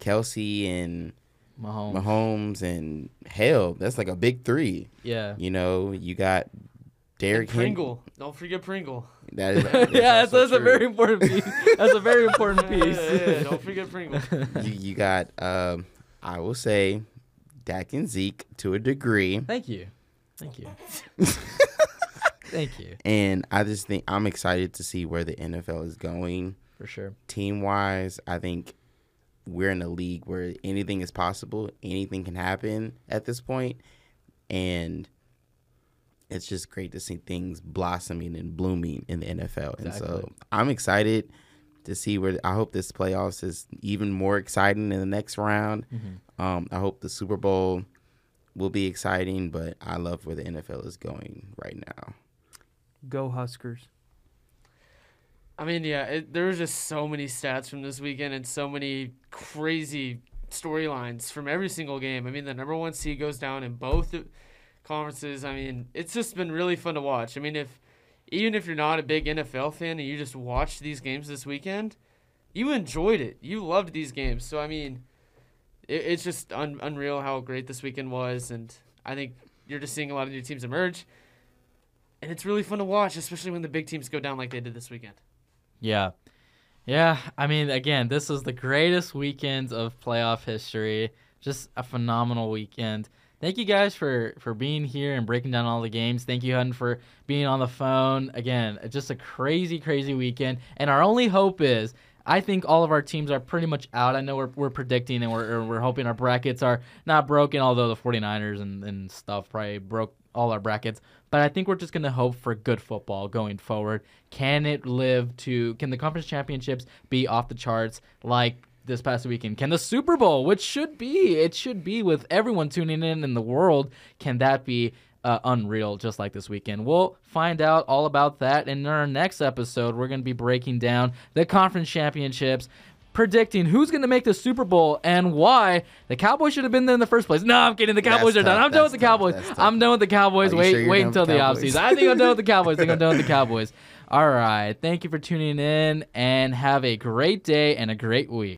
Kelce and Mahomes. Mahomes and hell, that's like a big three. Yeah. You know, you got And Henry. Pringle. Don't forget Pringle. That is, yeah, that's, that's a very important piece. That's a very important Yeah, piece. yeah, yeah, Don't forget Pringle. you, you got, um, I will say, Dak and Zeke to a degree, Thank you. Thank you. Thank you and I just think I'm excited to see where the NFL is going for sure. team wise. I think we're in a league where anything is possible, anything can happen at this point. and it's just great to see things blossoming and blooming in the NFL. And so I'm excited to see where I hope this playoffs is even more exciting in the next round. Um, I hope the Super Bowl will be exciting, but I love where the NFL is going right now. Go Huskers. I mean, yeah, it, there just so many stats from this weekend and so many crazy storylines from every single game. I mean, the number one seed goes down in both conferences. I mean, it's just been really fun to watch. I mean, if even if you're not a big NFL fan and you just watched these games this weekend, you enjoyed it. You loved these games. So I mean, it, it's just un, unreal how great this weekend was, and I think you're just seeing a lot of new teams emerge. And it's really fun to watch, especially when the big teams go down like they did this weekend. Yeah. Yeah, I mean, again, this was the greatest weekend of playoff history. Just a phenomenal weekend. Thank you guys for for being here and breaking down all the games. Thank you, Hutton, for being on the phone. Again, just a crazy, crazy weekend. And our only hope is, I think all of our teams are pretty much out. I know we're, we're predicting and we're, we're hoping our brackets are not broken, although the 49ers and, and stuff probably broke all our brackets. But I think we're just going to hope for good football going forward. Can it live to, can the conference championships be off the charts like this past weekend? Can the Super Bowl, which should be, it should be with everyone tuning in in the world, can that be uh, unreal just like this weekend? We'll find out all about that in our next episode. We're going to be breaking down the conference championships. Predicting who's going to make the Super Bowl and why the Cowboys should have been there in the first place. No, I'm kidding. The Cowboys That's are done. tough. I'm done with the. Cowboys. I'm done with the Cowboys. Wait, sure wait until the offseason. I think I'm done with the Cowboys. I think I'm done with the Cowboys. All right. Thank you for tuning in and have a great day and a great week.